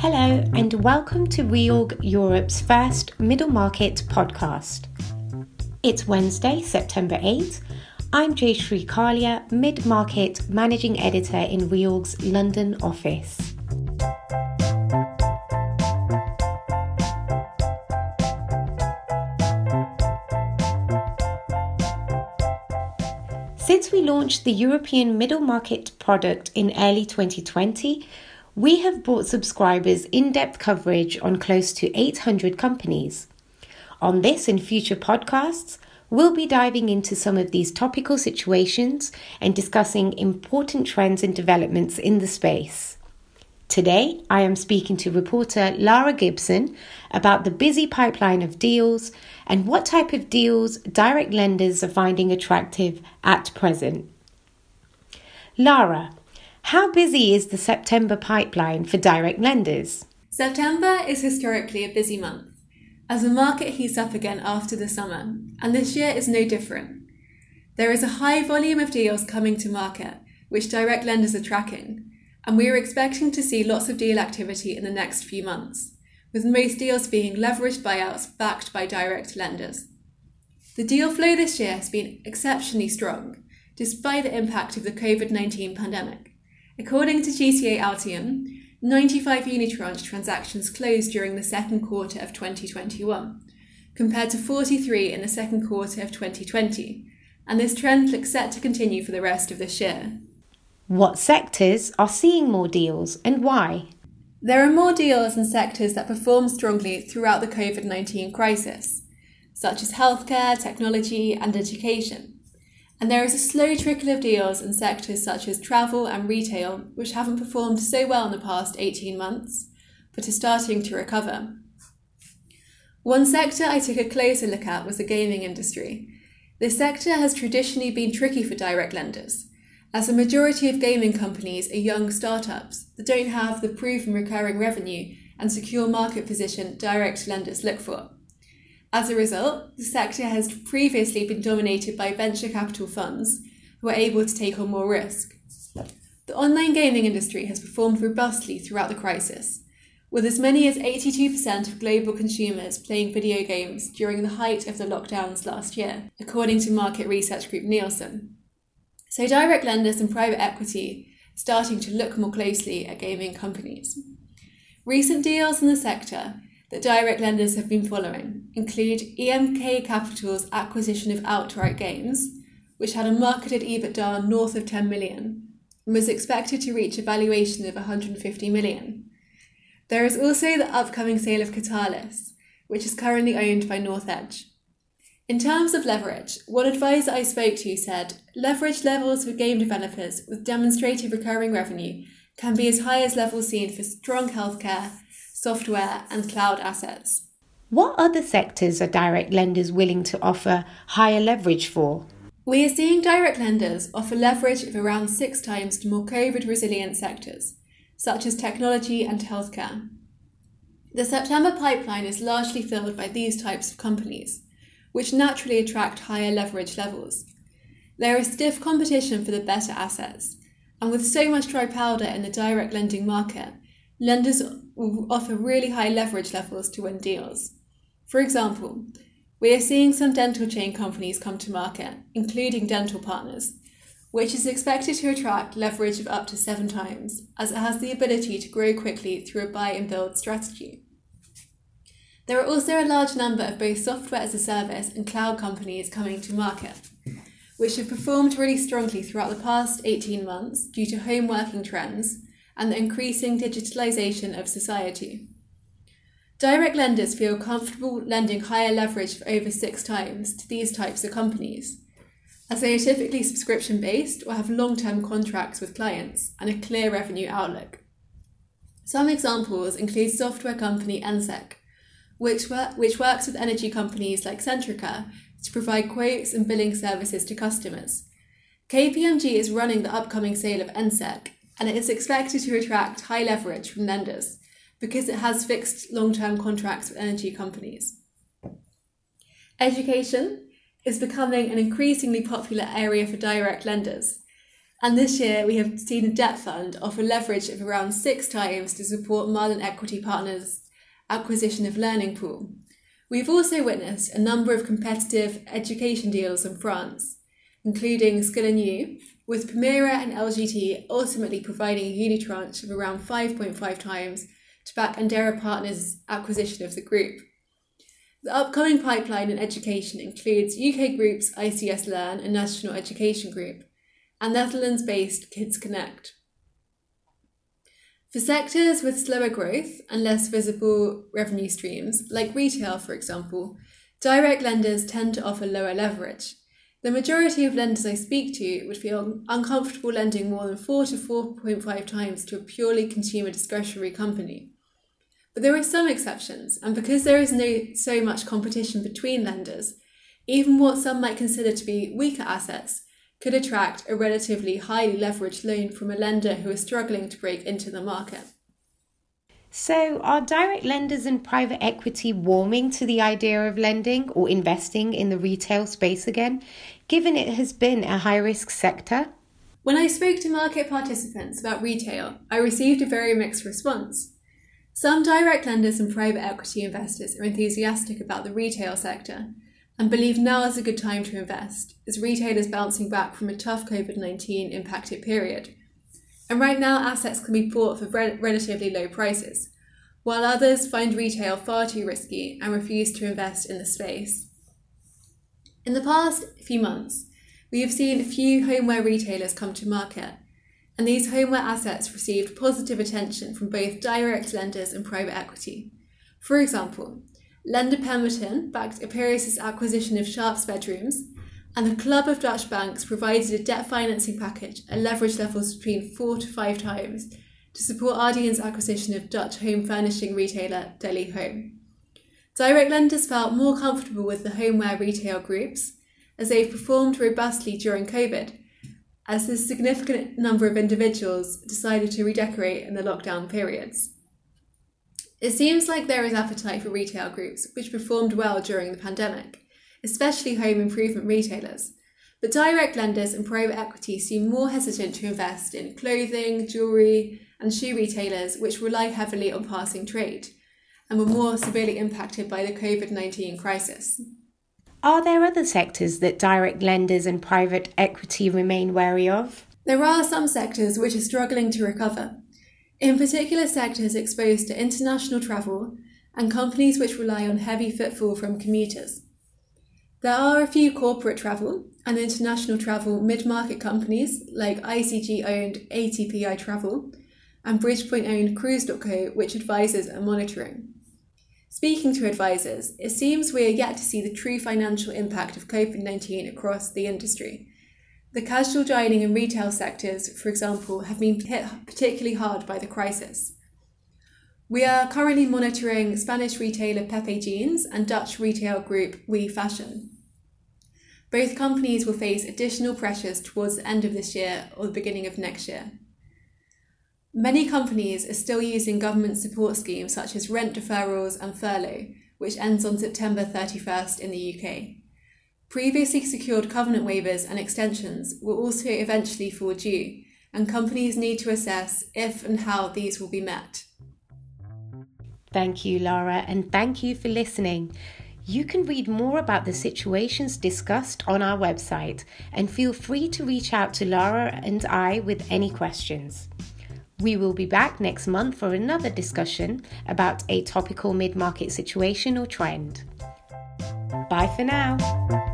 Hello, and welcome to Reorg Europe's first middle market podcast. It's Wednesday, September 8th. I'm Jayashree Kalia, mid market managing editor in Reorg's London office. Since we launched the European middle market product in early 2020, we have brought subscribers in depth coverage on close to 800 companies. On this and future podcasts, we'll be diving into some of these topical situations and discussing important trends and developments in the space. Today, I am speaking to reporter Lara Gibson about the busy pipeline of deals and what type of deals direct lenders are finding attractive at present. Lara, how busy is the September pipeline for direct lenders? September is historically a busy month, as the market heats up again after the summer, and this year is no different. There is a high volume of deals coming to market, which direct lenders are tracking, and we are expecting to see lots of deal activity in the next few months, with most deals being leveraged buyouts backed by direct lenders. The deal flow this year has been exceptionally strong, despite the impact of the COVID 19 pandemic. According to GCA Altium, 95 unitranche transactions closed during the second quarter of 2021, compared to 43 in the second quarter of 2020, and this trend looks set to continue for the rest of this year. What sectors are seeing more deals and why? There are more deals in sectors that performed strongly throughout the COVID 19 crisis, such as healthcare, technology, and education and there is a slow trickle of deals in sectors such as travel and retail, which haven't performed so well in the past 18 months, but are starting to recover. One sector I took a closer look at was the gaming industry. This sector has traditionally been tricky for direct lenders, as the majority of gaming companies are young startups that don't have the proven recurring revenue and secure market position direct lenders look for. As a result, the sector has previously been dominated by venture capital funds who are able to take on more risk. The online gaming industry has performed robustly throughout the crisis, with as many as 82% of global consumers playing video games during the height of the lockdowns last year, according to market research group Nielsen. So, direct lenders and private equity starting to look more closely at gaming companies. Recent deals in the sector that direct lenders have been following include EMK Capital's acquisition of Outright Games, which had a marketed EBITDA north of 10 million and was expected to reach a valuation of 150 million. There is also the upcoming sale of Catalyst, which is currently owned by North Edge. In terms of leverage, one advisor I spoke to said leverage levels for game developers with demonstrated recurring revenue can be as high as levels seen for strong healthcare software, and cloud assets. What other sectors are direct lenders willing to offer higher leverage for? We are seeing direct lenders offer leverage of around six times to more COVID resilient sectors, such as technology and healthcare. The September pipeline is largely filled by these types of companies, which naturally attract higher leverage levels. There is stiff competition for the better assets, and with so much dry powder in the direct lending market, lenders offer really high leverage levels to win deals. For example, we are seeing some dental chain companies come to market, including Dental Partners, which is expected to attract leverage of up to seven times, as it has the ability to grow quickly through a buy and build strategy. There are also a large number of both software as a service and cloud companies coming to market, which have performed really strongly throughout the past 18 months due to home working trends and the increasing digitalization of society. Direct lenders feel comfortable lending higher leverage of over six times to these types of companies, as they are typically subscription based or have long term contracts with clients and a clear revenue outlook. Some examples include software company ENSEK, which, wor- which works with energy companies like Centrica to provide quotes and billing services to customers. KPMG is running the upcoming sale of ENSEK and it is expected to attract high leverage from lenders because it has fixed long term contracts with energy companies. Education is becoming an increasingly popular area for direct lenders, And this year, we have seen a debt fund offer leverage of around six times to support Marlin Equity Partners' acquisition of Learning Pool. We've also witnessed a number of competitive education deals in France, including Skill with Permira and LGT ultimately providing a unitranche of around 5.5 times to back Andera Partners' acquisition of the group. The upcoming pipeline in education includes UK groups ICS Learn and National Education Group, and Netherlands based Kids Connect. For sectors with slower growth and less visible revenue streams, like retail, for example, direct lenders tend to offer lower leverage. The majority of lenders I speak to would feel uncomfortable lending more than 4 to 4.5 times to a purely consumer discretionary company. But there are some exceptions, and because there is no so much competition between lenders, even what some might consider to be weaker assets could attract a relatively highly leveraged loan from a lender who is struggling to break into the market. So, are direct lenders and private equity warming to the idea of lending or investing in the retail space again, given it has been a high risk sector? When I spoke to market participants about retail, I received a very mixed response. Some direct lenders and private equity investors are enthusiastic about the retail sector and believe now is a good time to invest, as retailers bouncing back from a tough COVID 19 impacted period. And right now, assets can be bought for re- relatively low prices, while others find retail far too risky and refuse to invest in the space. In the past few months, we have seen a few homeware retailers come to market, and these homeware assets received positive attention from both direct lenders and private equity. For example, Lender Pemberton backed Apiary's acquisition of Sharps Bedrooms, and the Club of Dutch Banks provided a debt financing package at leverage levels between four to five times to support Ardian's acquisition of Dutch home furnishing retailer Deli Home. Direct lenders felt more comfortable with the homeware retail groups as they've performed robustly during COVID, as a significant number of individuals decided to redecorate in the lockdown periods. It seems like there is appetite for retail groups, which performed well during the pandemic, especially home improvement retailers. But direct lenders and private equity seem more hesitant to invest in clothing, jewellery, and shoe retailers, which rely heavily on passing trade and were more severely impacted by the COVID 19 crisis. Are there other sectors that direct lenders and private equity remain wary of? There are some sectors which are struggling to recover, in particular sectors exposed to international travel and companies which rely on heavy footfall from commuters. There are a few corporate travel and international travel mid market companies like ICG owned ATPI Travel and Bridgepoint owned Cruise.co, which advises and monitoring. Speaking to advisors, it seems we are yet to see the true financial impact of COVID 19 across the industry the casual dining and retail sectors, for example, have been hit particularly hard by the crisis. We are currently monitoring Spanish retailer Pepe Jeans and Dutch retail group We Fashion. Both companies will face additional pressures towards the end of this year or the beginning of next year. Many companies are still using government support schemes such as rent deferrals and furlough, which ends on September 31st in the UK. Previously secured covenant waivers and extensions will also eventually fall due, and companies need to assess if and how these will be met. Thank you, Lara, and thank you for listening. You can read more about the situations discussed on our website and feel free to reach out to Lara and I with any questions. We will be back next month for another discussion about a topical mid market situation or trend. Bye for now.